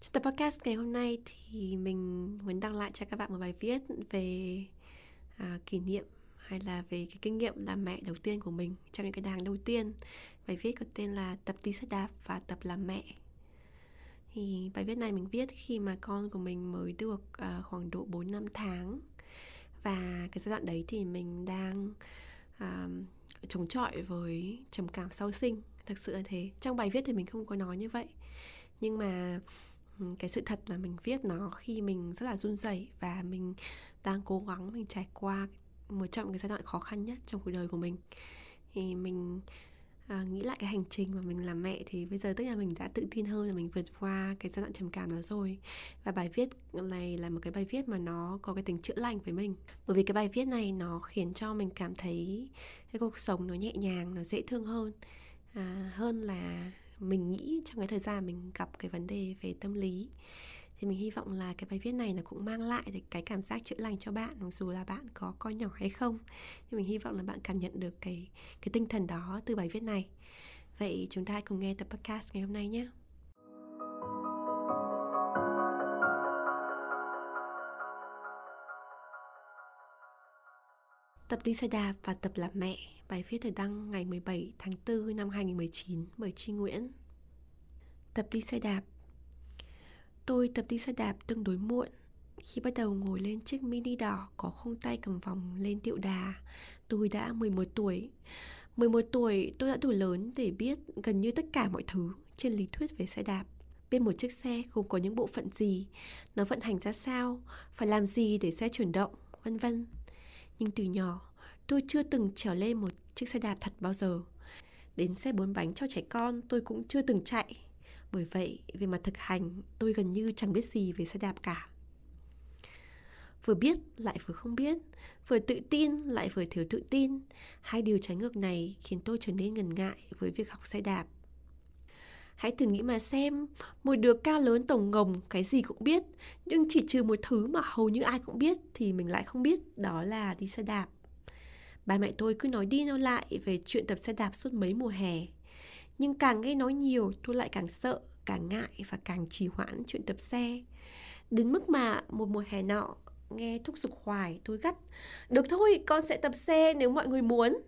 Trong tập podcast ngày hôm nay thì mình muốn đăng lại cho các bạn một bài viết về à, kỷ niệm hay là về cái kinh nghiệm làm mẹ đầu tiên của mình trong những cái đàng đầu tiên. Bài viết có tên là tập đi xe đạp và tập làm mẹ. Thì bài viết này mình viết khi mà con của mình mới được à, khoảng độ 4 năm tháng. Và cái giai đoạn đấy thì mình đang à, chống chọi với trầm cảm sau sinh thực sự là thế trong bài viết thì mình không có nói như vậy nhưng mà cái sự thật là mình viết nó khi mình rất là run rẩy và mình đang cố gắng mình trải qua một trong cái giai đoạn khó khăn nhất trong cuộc đời của mình. Thì mình à, nghĩ lại cái hành trình mà mình làm mẹ thì bây giờ tức là mình đã tự tin hơn là mình vượt qua cái giai đoạn trầm cảm đó rồi. Và bài viết này là một cái bài viết mà nó có cái tính chữa lành với mình. Bởi vì cái bài viết này nó khiến cho mình cảm thấy cái cuộc sống nó nhẹ nhàng nó dễ thương hơn à, hơn là mình nghĩ trong cái thời gian mình gặp cái vấn đề về tâm lý. Thì mình hy vọng là cái bài viết này nó cũng mang lại cái cảm giác chữa lành cho bạn, mặc dù là bạn có con nhỏ hay không. Nhưng mình hy vọng là bạn cảm nhận được cái cái tinh thần đó từ bài viết này. Vậy chúng ta hãy cùng nghe tập podcast ngày hôm nay nhé. Tập đi xe đạp và tập làm mẹ. Bài viết được đăng ngày 17 tháng 4 năm 2019 bởi Tri Nguyễn. Tập đi xe đạp. Tôi tập đi xe đạp tương đối muộn. Khi bắt đầu ngồi lên chiếc mini đỏ có khung tay cầm vòng lên tiệu đà Tôi đã 11 tuổi. 11 tuổi tôi đã đủ lớn để biết gần như tất cả mọi thứ trên lý thuyết về xe đạp. Biết một chiếc xe gồm có những bộ phận gì, nó vận hành ra sao, phải làm gì để xe chuyển động, vân vân. Nhưng từ nhỏ, tôi chưa từng trở lên một chiếc xe đạp thật bao giờ. Đến xe bốn bánh cho trẻ con tôi cũng chưa từng chạy. Bởi vậy, về mặt thực hành, tôi gần như chẳng biết gì về xe đạp cả. Vừa biết lại vừa không biết, vừa tự tin lại vừa thiếu tự tin. Hai điều trái ngược này khiến tôi trở nên ngần ngại với việc học xe đạp. Hãy thử nghĩ mà xem, một đứa cao lớn tổng ngồng cái gì cũng biết, nhưng chỉ trừ một thứ mà hầu như ai cũng biết thì mình lại không biết, đó là đi xe đạp. Ba mẹ tôi cứ nói đi nói lại về chuyện tập xe đạp suốt mấy mùa hè. Nhưng càng nghe nói nhiều tôi lại càng sợ, càng ngại và càng trì hoãn chuyện tập xe. Đến mức mà một mùa hè nọ, nghe thúc giục hoài tôi gắt. Được thôi, con sẽ tập xe nếu mọi người muốn.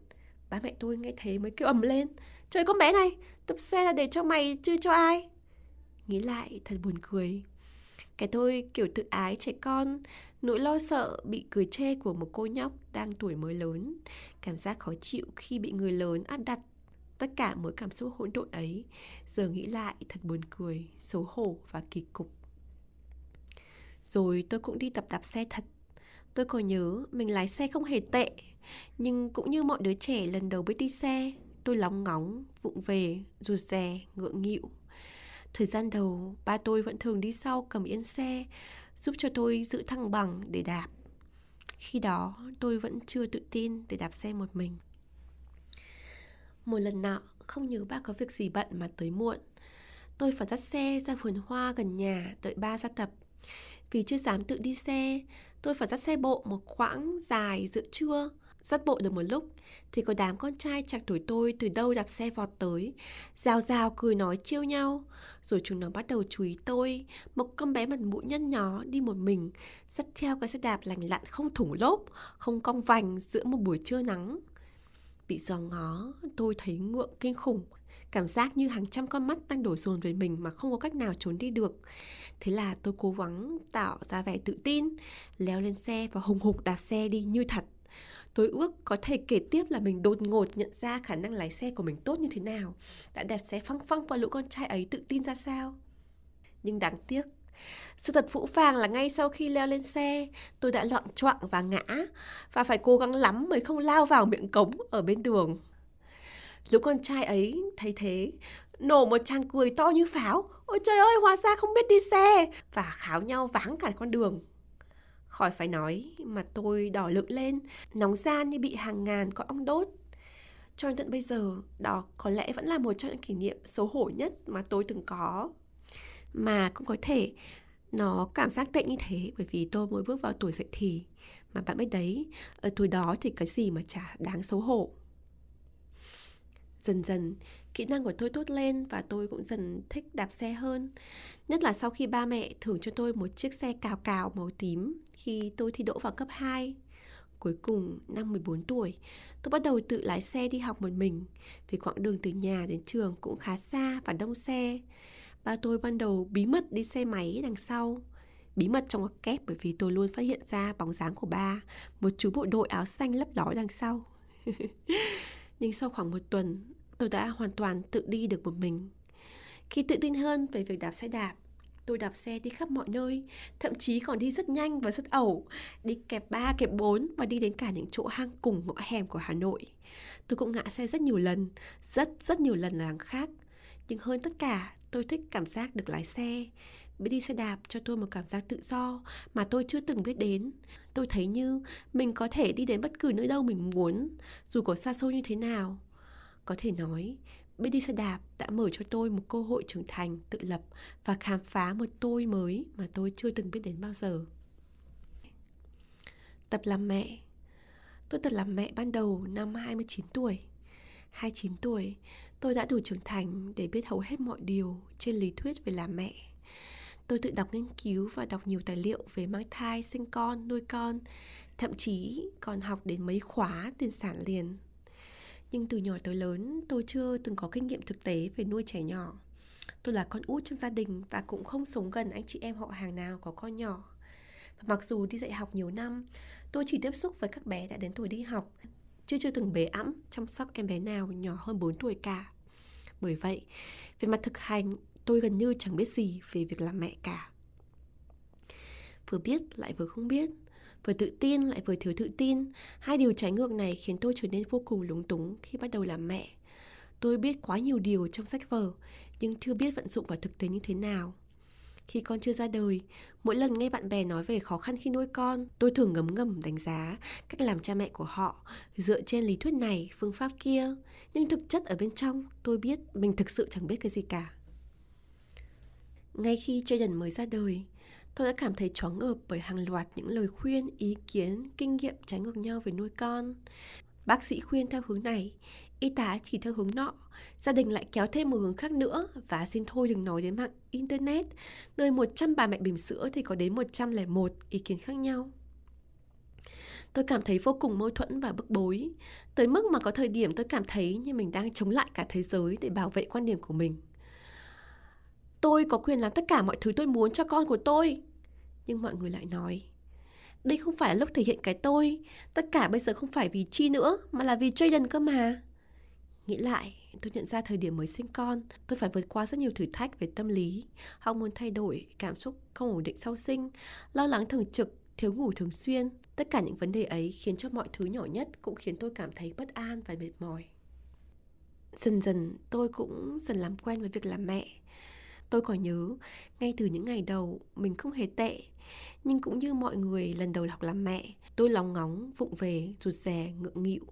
Ba mẹ tôi nghe thế mới kêu ầm lên. Trời con bé này, tập xe là để cho mày chứ cho ai. Nghĩ lại thật buồn cười. Cái tôi kiểu tự ái trẻ con, nỗi lo sợ bị cười chê của một cô nhóc đang tuổi mới lớn, cảm giác khó chịu khi bị người lớn áp đặt tất cả mối cảm xúc hỗn độn ấy, giờ nghĩ lại thật buồn cười, xấu hổ và kỳ cục. Rồi tôi cũng đi tập đạp xe thật. Tôi còn nhớ mình lái xe không hề tệ, nhưng cũng như mọi đứa trẻ lần đầu biết đi xe, tôi lóng ngóng, vụng về, rụt rè, ngượng nghịu. Thời gian đầu, ba tôi vẫn thường đi sau cầm yên xe, giúp cho tôi giữ thăng bằng để đạp. Khi đó, tôi vẫn chưa tự tin để đạp xe một mình. Một lần nọ, không nhớ ba có việc gì bận mà tới muộn. Tôi phải dắt xe ra vườn hoa gần nhà đợi ba ra tập. Vì chưa dám tự đi xe, tôi phải dắt xe bộ một quãng dài giữa trưa. Dắt bộ được một lúc thì có đám con trai chạc tuổi tôi từ đâu đạp xe vọt tới, rào rào cười nói chiêu nhau. Rồi chúng nó bắt đầu chú ý tôi, một con bé mặt mũi nhân nhó đi một mình, dắt theo cái xe đạp lành lặn không thủng lốp, không cong vành giữa một buổi trưa nắng. Bị giò ngó, tôi thấy ngượng kinh khủng, cảm giác như hàng trăm con mắt đang đổ dồn về mình mà không có cách nào trốn đi được. Thế là tôi cố gắng tạo ra vẻ tự tin, leo lên xe và hùng hục đạp xe đi như thật. Tôi ước có thể kể tiếp là mình đột ngột nhận ra khả năng lái xe của mình tốt như thế nào, đã đạp xe phăng phăng qua lũ con trai ấy tự tin ra sao. Nhưng đáng tiếc, sự thật phũ phàng là ngay sau khi leo lên xe, tôi đã loạn choạng và ngã, và phải cố gắng lắm mới không lao vào miệng cống ở bên đường. Lũ con trai ấy thấy thế, nổ một tràng cười to như pháo. Ôi trời ơi, hóa ra không biết đi xe, và kháo nhau váng cả con đường khỏi phải nói mà tôi đỏ lực lên, nóng gian như bị hàng ngàn con ong đốt. Cho đến tận bây giờ, đó có lẽ vẫn là một trong những kỷ niệm xấu hổ nhất mà tôi từng có. Mà cũng có thể nó cảm giác tệ như thế bởi vì tôi mới bước vào tuổi dậy thì. Mà bạn biết đấy, ở tuổi đó thì cái gì mà chả đáng xấu hổ. Dần dần, kỹ năng của tôi tốt lên và tôi cũng dần thích đạp xe hơn. Nhất là sau khi ba mẹ thưởng cho tôi một chiếc xe cào cào màu tím khi tôi thi đỗ vào cấp 2. Cuối cùng, năm 14 tuổi, tôi bắt đầu tự lái xe đi học một mình vì quãng đường từ nhà đến trường cũng khá xa và đông xe. Ba tôi ban đầu bí mật đi xe máy đằng sau. Bí mật trong ngoặc kép bởi vì tôi luôn phát hiện ra bóng dáng của ba, một chú bộ đội áo xanh lấp ló đằng sau. Nhưng sau khoảng một tuần, tôi đã hoàn toàn tự đi được một mình. Khi tự tin hơn về việc đạp xe đạp, tôi đạp xe đi khắp mọi nơi, thậm chí còn đi rất nhanh và rất ẩu, đi kẹp ba kẹp bốn và đi đến cả những chỗ hang cùng ngõ hẻm của Hà Nội. Tôi cũng ngã xe rất nhiều lần, rất rất nhiều lần là khác. Nhưng hơn tất cả, tôi thích cảm giác được lái xe. Biết đi xe đạp cho tôi một cảm giác tự do mà tôi chưa từng biết đến. Tôi thấy như mình có thể đi đến bất cứ nơi đâu mình muốn, dù có xa xôi như thế nào. Có thể nói, biết đi xe đạp đã mở cho tôi một cơ hội trưởng thành, tự lập và khám phá một tôi mới mà tôi chưa từng biết đến bao giờ. Tập làm mẹ Tôi tập làm mẹ ban đầu năm 29 tuổi. 29 tuổi, tôi đã đủ trưởng thành để biết hầu hết mọi điều trên lý thuyết về làm mẹ. Tôi tự đọc nghiên cứu và đọc nhiều tài liệu về mang thai, sinh con, nuôi con, thậm chí còn học đến mấy khóa tiền sản liền nhưng từ nhỏ tới lớn, tôi chưa từng có kinh nghiệm thực tế về nuôi trẻ nhỏ. Tôi là con út trong gia đình và cũng không sống gần anh chị em họ hàng nào có con nhỏ. Và mặc dù đi dạy học nhiều năm, tôi chỉ tiếp xúc với các bé đã đến tuổi đi học chưa chưa từng bế ẵm chăm sóc em bé nào nhỏ hơn 4 tuổi cả. Bởi vậy, về mặt thực hành, tôi gần như chẳng biết gì về việc làm mẹ cả. Vừa biết lại vừa không biết vừa tự tin lại vừa thiếu tự tin. Hai điều trái ngược này khiến tôi trở nên vô cùng lúng túng khi bắt đầu làm mẹ. Tôi biết quá nhiều điều trong sách vở, nhưng chưa biết vận dụng vào thực tế như thế nào. Khi con chưa ra đời, mỗi lần nghe bạn bè nói về khó khăn khi nuôi con, tôi thường ngấm ngầm đánh giá cách làm cha mẹ của họ dựa trên lý thuyết này, phương pháp kia. Nhưng thực chất ở bên trong, tôi biết mình thực sự chẳng biết cái gì cả. Ngay khi Jaden mới ra đời, tôi đã cảm thấy choáng ngợp bởi hàng loạt những lời khuyên, ý kiến, kinh nghiệm trái ngược nhau về nuôi con. Bác sĩ khuyên theo hướng này, y tá chỉ theo hướng nọ, gia đình lại kéo thêm một hướng khác nữa và xin thôi đừng nói đến mạng Internet, nơi 100 bà mẹ bỉm sữa thì có đến 101 ý kiến khác nhau. Tôi cảm thấy vô cùng mâu thuẫn và bức bối, tới mức mà có thời điểm tôi cảm thấy như mình đang chống lại cả thế giới để bảo vệ quan điểm của mình. Tôi có quyền làm tất cả mọi thứ tôi muốn cho con của tôi. Nhưng mọi người lại nói, đây không phải là lúc thể hiện cái tôi, tất cả bây giờ không phải vì Chi nữa, mà là vì Jaden cơ mà. Nghĩ lại, tôi nhận ra thời điểm mới sinh con, tôi phải vượt qua rất nhiều thử thách về tâm lý, hormone thay đổi, cảm xúc không ổn định sau sinh, lo lắng thường trực, thiếu ngủ thường xuyên. Tất cả những vấn đề ấy khiến cho mọi thứ nhỏ nhất cũng khiến tôi cảm thấy bất an và mệt mỏi. Dần dần tôi cũng dần làm quen với việc làm mẹ Tôi còn nhớ, ngay từ những ngày đầu, mình không hề tệ. Nhưng cũng như mọi người lần đầu học làm mẹ, tôi lóng ngóng, vụng về, rụt rè, ngượng nghịu.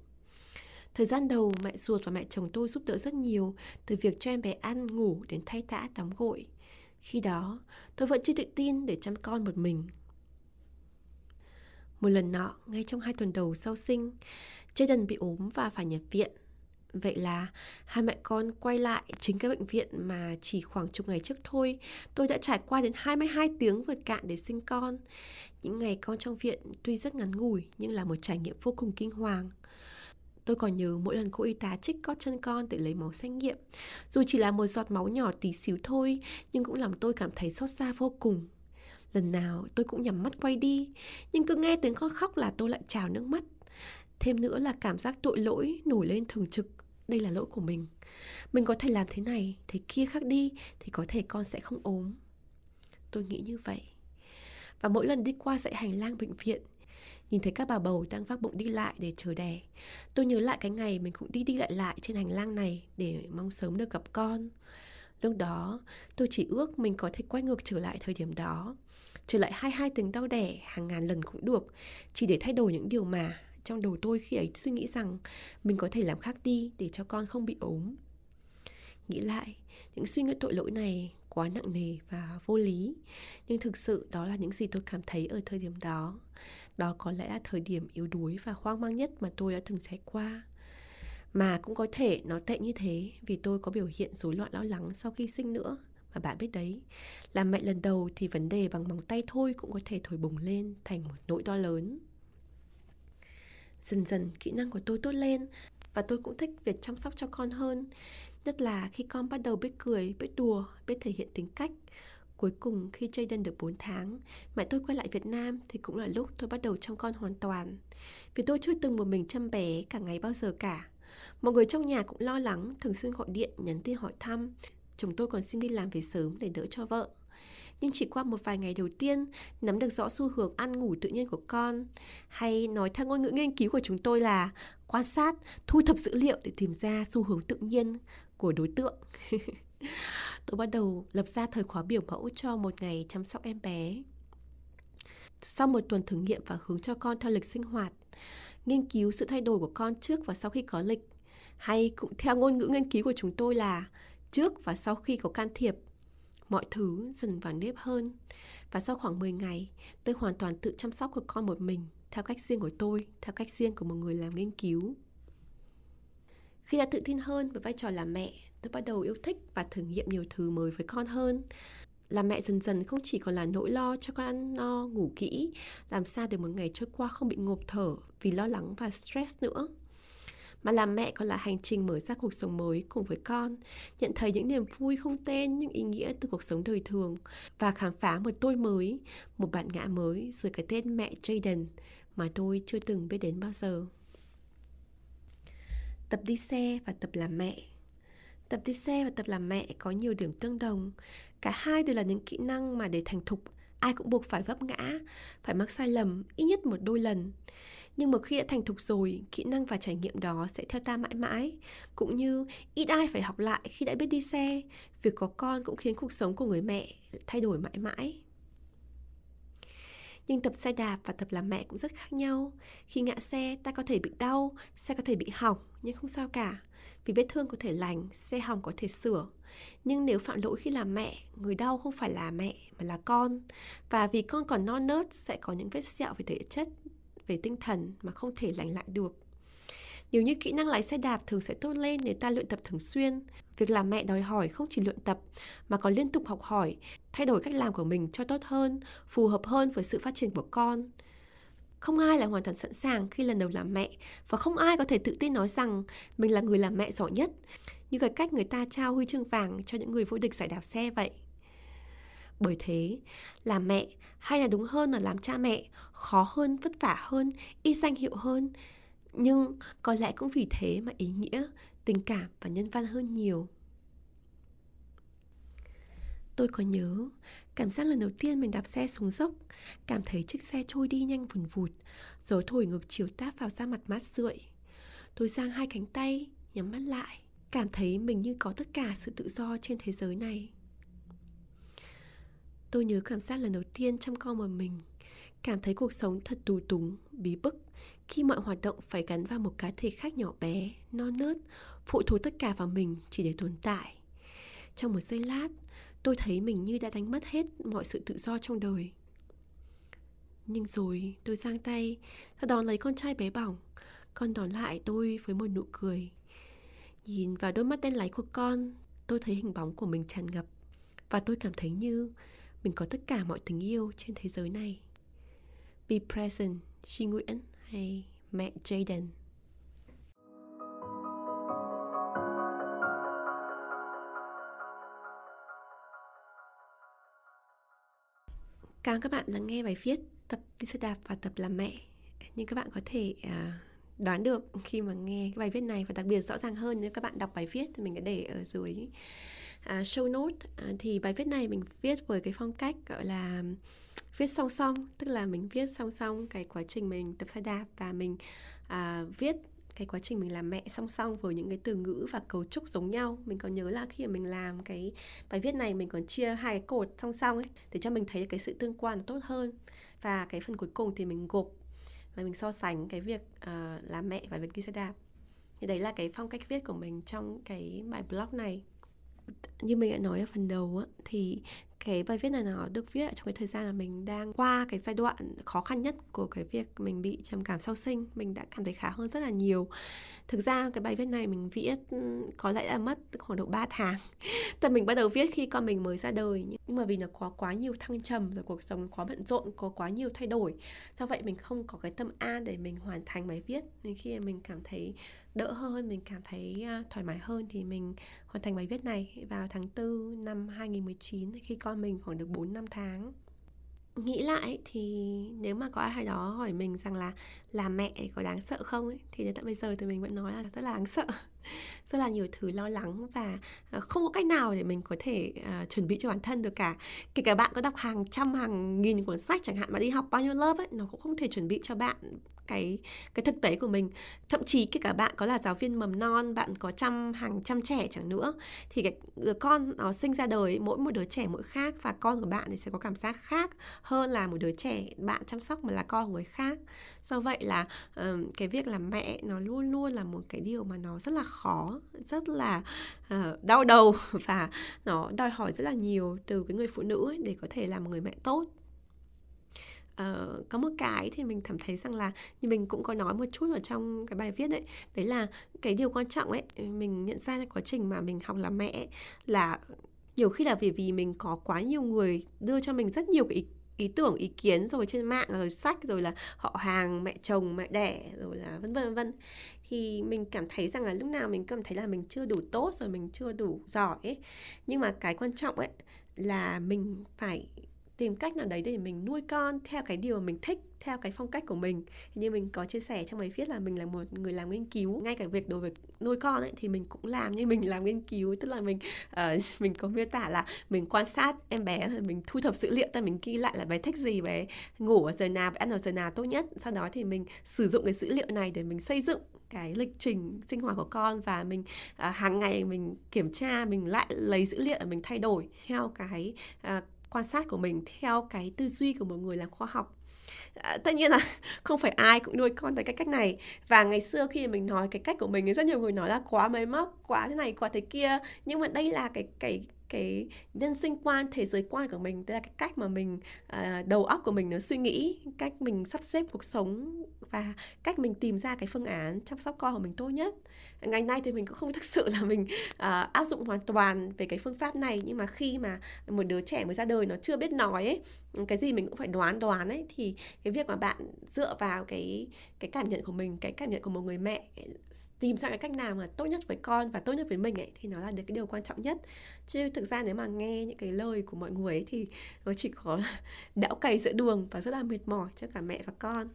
Thời gian đầu, mẹ ruột và mẹ chồng tôi giúp đỡ rất nhiều, từ việc cho em bé ăn, ngủ đến thay tã, tắm gội. Khi đó, tôi vẫn chưa tự tin để chăm con một mình. Một lần nọ, ngay trong hai tuần đầu sau sinh, Jaden bị ốm và phải nhập viện. Vậy là hai mẹ con quay lại chính cái bệnh viện mà chỉ khoảng chục ngày trước thôi. Tôi đã trải qua đến 22 tiếng vượt cạn để sinh con. Những ngày con trong viện tuy rất ngắn ngủi, nhưng là một trải nghiệm vô cùng kinh hoàng. Tôi còn nhớ mỗi lần cô y tá trích cót chân con để lấy máu xét nghiệm. Dù chỉ là một giọt máu nhỏ tí xíu thôi, Nhưng cũng làm tôi cảm thấy xót xa vô cùng. Lần nào tôi cũng nhắm mắt quay đi, Nhưng cứ nghe tiếng con khóc là tôi lại trào nước mắt. Thêm nữa là cảm giác tội lỗi nổi lên thường trực đây là lỗi của mình. Mình có thể làm thế này thế kia khác đi thì có thể con sẽ không ốm. Tôi nghĩ như vậy. Và mỗi lần đi qua dãy hành lang bệnh viện nhìn thấy các bà bầu đang vác bụng đi lại để chờ đẻ tôi nhớ lại cái ngày mình cũng đi đi lại lại trên hành lang này để mong sớm được gặp con. Lúc đó tôi chỉ ước mình có thể quay ngược trở lại thời điểm đó trở lại hai hai tiếng đau đẻ hàng ngàn lần cũng được, chỉ để thay đổi những điều mà trong đầu tôi khi ấy suy nghĩ rằng mình có thể làm khác đi để cho con không bị ốm. Nghĩ lại, những suy nghĩ tội lỗi này quá nặng nề và vô lý, nhưng thực sự đó là những gì tôi cảm thấy ở thời điểm đó. Đó có lẽ là thời điểm yếu đuối và hoang mang nhất mà tôi đã từng trải qua. Mà cũng có thể nó tệ như thế vì tôi có biểu hiện rối loạn lo lắng sau khi sinh nữa. Mà bạn biết đấy, làm mẹ lần đầu thì vấn đề bằng móng tay thôi cũng có thể thổi bùng lên thành một nỗi to lớn. Dần dần kỹ năng của tôi tốt lên và tôi cũng thích việc chăm sóc cho con hơn. Nhất là khi con bắt đầu biết cười, biết đùa, biết thể hiện tính cách. Cuối cùng khi Jaden được 4 tháng, mẹ tôi quay lại Việt Nam thì cũng là lúc tôi bắt đầu chăm con hoàn toàn. Vì tôi chưa từng một mình chăm bé cả ngày bao giờ cả. Mọi người trong nhà cũng lo lắng, thường xuyên gọi điện, nhắn tin hỏi thăm. Chồng tôi còn xin đi làm về sớm để đỡ cho vợ. Nhưng chỉ qua một vài ngày đầu tiên, nắm được rõ xu hướng ăn ngủ tự nhiên của con, hay nói theo ngôn ngữ nghiên cứu của chúng tôi là quan sát, thu thập dữ liệu để tìm ra xu hướng tự nhiên của đối tượng. tôi bắt đầu lập ra thời khóa biểu mẫu cho một ngày chăm sóc em bé. Sau một tuần thử nghiệm và hướng cho con theo lịch sinh hoạt, nghiên cứu sự thay đổi của con trước và sau khi có lịch, hay cũng theo ngôn ngữ nghiên cứu của chúng tôi là trước và sau khi có can thiệp, mọi thứ dần vào nếp hơn. Và sau khoảng 10 ngày, tôi hoàn toàn tự chăm sóc của con một mình, theo cách riêng của tôi, theo cách riêng của một người làm nghiên cứu. Khi đã tự tin hơn với vai trò là mẹ, tôi bắt đầu yêu thích và thử nghiệm nhiều thứ mới với con hơn. Làm mẹ dần dần không chỉ còn là nỗi lo cho con ăn no, ngủ kỹ, làm sao để một ngày trôi qua không bị ngộp thở vì lo lắng và stress nữa mà làm mẹ còn là hành trình mở ra cuộc sống mới cùng với con, nhận thấy những niềm vui không tên nhưng ý nghĩa từ cuộc sống đời thường và khám phá một tôi mới, một bạn ngã mới dưới cái tên mẹ Jaden mà tôi chưa từng biết đến bao giờ. Tập đi xe và tập làm mẹ Tập đi xe và tập làm mẹ có nhiều điểm tương đồng. Cả hai đều là những kỹ năng mà để thành thục, ai cũng buộc phải vấp ngã, phải mắc sai lầm ít nhất một đôi lần. Nhưng một khi đã thành thục rồi, kỹ năng và trải nghiệm đó sẽ theo ta mãi mãi. Cũng như ít ai phải học lại khi đã biết đi xe, việc có con cũng khiến cuộc sống của người mẹ thay đổi mãi mãi. Nhưng tập xe đạp và tập làm mẹ cũng rất khác nhau. Khi ngã xe, ta có thể bị đau, xe có thể bị hỏng, nhưng không sao cả. Vì vết thương có thể lành, xe hỏng có thể sửa. Nhưng nếu phạm lỗi khi làm mẹ, người đau không phải là mẹ mà là con. Và vì con còn non nớt sẽ có những vết sẹo về thể chất, về tinh thần mà không thể lành lại được. Nếu như kỹ năng lái xe đạp thường sẽ tốt lên nếu ta luyện tập thường xuyên. Việc làm mẹ đòi hỏi không chỉ luyện tập mà còn liên tục học hỏi, thay đổi cách làm của mình cho tốt hơn, phù hợp hơn với sự phát triển của con. Không ai là hoàn toàn sẵn sàng khi lần đầu làm mẹ và không ai có thể tự tin nói rằng mình là người làm mẹ giỏi nhất, như cái cách người ta trao huy chương vàng cho những người vô địch giải đạp xe vậy. Bởi thế, làm mẹ hay là đúng hơn là làm cha mẹ khó hơn, vất vả hơn, y danh hiệu hơn. Nhưng có lẽ cũng vì thế mà ý nghĩa, tình cảm và nhân văn hơn nhiều. Tôi có nhớ cảm giác lần đầu tiên mình đạp xe xuống dốc, cảm thấy chiếc xe trôi đi nhanh vùn vụt, rồi thổi ngược chiều táp vào da mặt mát rượi. Tôi giang hai cánh tay, nhắm mắt lại, cảm thấy mình như có tất cả sự tự do trên thế giới này. Tôi nhớ cảm giác lần đầu tiên chăm con một mình. Cảm thấy cuộc sống thật tù túng, bí bức Khi mọi hoạt động phải gắn vào một cá thể khác nhỏ bé, non nớt Phụ thuộc tất cả vào mình chỉ để tồn tại. Trong một giây lát, tôi thấy mình như đã đánh mất hết mọi sự tự do trong đời. Nhưng rồi tôi giang tay, và đón lấy con trai bé bỏng. Con đón lại tôi với một nụ cười. Nhìn vào đôi mắt đen láy của con Tôi thấy hình bóng của mình tràn ngập. Và tôi cảm thấy như mình có tất cả mọi tình yêu trên thế giới này. Be present, Chi Nguyễn hay mẹ Jaden? Cảm ơn các bạn lắng nghe bài viết tập đi xe đạp và tập làm mẹ. Nhưng các bạn có thể uh, đoán được khi mà nghe cái bài viết này và đặc biệt rõ ràng hơn nếu các bạn đọc bài viết thì mình đã để ở dưới à, show note à, thì bài viết này mình viết với cái phong cách gọi là viết song song tức là mình viết song song cái quá trình mình tập xe đạp và mình à, viết cái quá trình mình làm mẹ song song với những cái từ ngữ và cấu trúc giống nhau. Mình còn nhớ là khi mà mình làm cái bài viết này mình còn chia hai cái cột song song ấy để cho mình thấy cái sự tương quan tốt hơn. Và cái phần cuối cùng thì mình gộp và mình so sánh cái việc uh, làm mẹ và việc đi xe đạp. Thì đấy là cái phong cách viết của mình trong cái bài blog này như mình đã nói ở phần đầu á, thì cái bài viết này nó được viết trong cái thời gian là mình đang qua cái giai đoạn khó khăn nhất của cái việc mình bị trầm cảm sau sinh mình đã cảm thấy khá hơn rất là nhiều. Thực ra cái bài viết này mình viết ừ, có lẽ là mất khoảng độ 3 tháng. Tại mình bắt đầu viết khi con mình mới ra đời nhưng mà vì nó có quá nhiều thăng trầm rồi cuộc sống quá bận rộn có quá nhiều thay đổi do vậy mình không có cái tâm an để mình hoàn thành bài viết. Nên khi mình cảm thấy đỡ hơn, mình cảm thấy à, thoải mái hơn thì mình hoàn thành bài viết này vào tháng 4 năm 2019 khi con mình khoảng được 4 năm tháng. Nghĩ lại thì nếu mà có ai đó hỏi mình rằng là làm mẹ có đáng sợ không? ấy, thì đến tận bây giờ thì mình vẫn nói là rất là đáng sợ rất là nhiều thứ lo lắng và à, không có cách nào để mình có thể uh, chuẩn bị cho bản thân được cả. Kể cả bạn có đọc hàng trăm hàng nghìn cuốn sách chẳng hạn mà đi học bao nhiêu lớp ấy nó cũng không thể chuẩn bị cho bạn cái cái thực tế của mình. Thậm chí kể cả bạn có là giáo viên mầm non bạn có trăm hàng trăm trẻ chẳng nữa thì cái đứa con nó sinh ra đời mỗi một đứa trẻ mỗi khác và con của bạn thì sẽ có cảm giác khác hơn là một đứa trẻ bạn chăm sóc mà là con của người khác do vậy là um, cái việc làm mẹ nó luôn luôn là một cái điều mà nó rất là khó rất là uh, đau đầu và nó đòi hỏi rất là nhiều từ cái người phụ nữ ấy để có thể làm một người mẹ tốt. Uh, có một cái thì mình cảm thấy rằng là như mình cũng có nói một chút ở trong cái bài viết đấy đấy là cái điều quan trọng ấy mình nhận ra quá trình mà mình học làm mẹ là nhiều khi là vì vì mình có quá nhiều người đưa cho mình rất nhiều cái ý ý tưởng, ý kiến rồi trên mạng, rồi sách, rồi là họ hàng, mẹ chồng, mẹ đẻ, rồi là vân vân vân vân. Thì mình cảm thấy rằng là lúc nào mình cảm thấy là mình chưa đủ tốt rồi mình chưa đủ giỏi ấy. Nhưng mà cái quan trọng ấy là mình phải tìm cách nào đấy để mình nuôi con theo cái điều mà mình thích theo cái phong cách của mình. Như mình có chia sẻ trong bài viết là mình là một người làm nghiên cứu. Ngay cả việc đối với nuôi con ấy thì mình cũng làm như mình làm nghiên cứu. Tức là mình uh, mình có miêu tả là mình quan sát em bé rồi mình thu thập dữ liệu ta mình ghi lại là bé thích gì bé ngủ ở giờ nào bé ăn ở giờ nào tốt nhất. Sau đó thì mình sử dụng cái dữ liệu này để mình xây dựng cái lịch trình sinh hoạt của con và mình uh, hàng ngày mình kiểm tra mình lại lấy dữ liệu mình thay đổi theo cái uh, quan sát của mình theo cái tư duy của một người làm khoa học. À, tất nhiên là không phải ai cũng nuôi con theo cái cách này. Và ngày xưa khi mình nói cái cách của mình thì rất nhiều người nói là quá máy móc quá thế này quá thế kia. Nhưng mà đây là cái cái cái nhân sinh quan thế giới quan của mình. Đây là cái cách mà mình uh, đầu óc của mình nó suy nghĩ cách mình sắp xếp cuộc sống và cách mình tìm ra cái phương án chăm sóc con của mình tốt nhất. Ngày nay thì mình cũng không thực sự là mình uh, áp dụng hoàn toàn về cái phương pháp này nhưng mà khi mà một đứa trẻ mới ra đời nó chưa biết nói ấy cái gì mình cũng phải đoán đoán ấy thì cái việc mà bạn dựa vào cái cái cảm nhận của mình cái cảm nhận của một người mẹ tìm ra cái cách nào mà tốt nhất với con và tốt nhất với mình ấy thì nó là được cái điều quan trọng nhất. Chứ thực ra nếu mà nghe những cái lời của mọi người ấy thì nó chỉ có đảo cày giữa đường và rất là mệt mỏi cho cả mẹ và con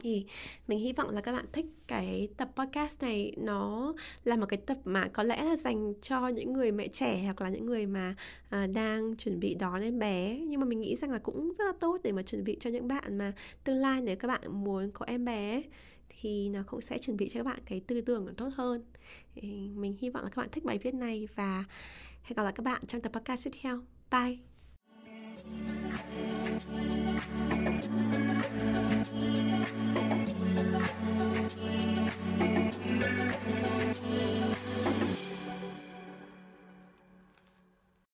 thì mình hy vọng là các bạn thích cái tập podcast này. Nó là một cái tập mà có lẽ là dành cho những người mẹ trẻ hoặc là những người mà à, đang chuẩn bị đón em bé. Nhưng mà mình nghĩ rằng là cũng rất là tốt để mà chuẩn bị cho những bạn mà tương lai nếu các bạn muốn có em bé thì nó cũng sẽ chuẩn bị cho các bạn cái tư tưởng tốt hơn. Thì mình hy vọng là các bạn thích bài viết này và hẹn gặp lại các bạn trong tập podcast tiếp theo. Bye! Thank you.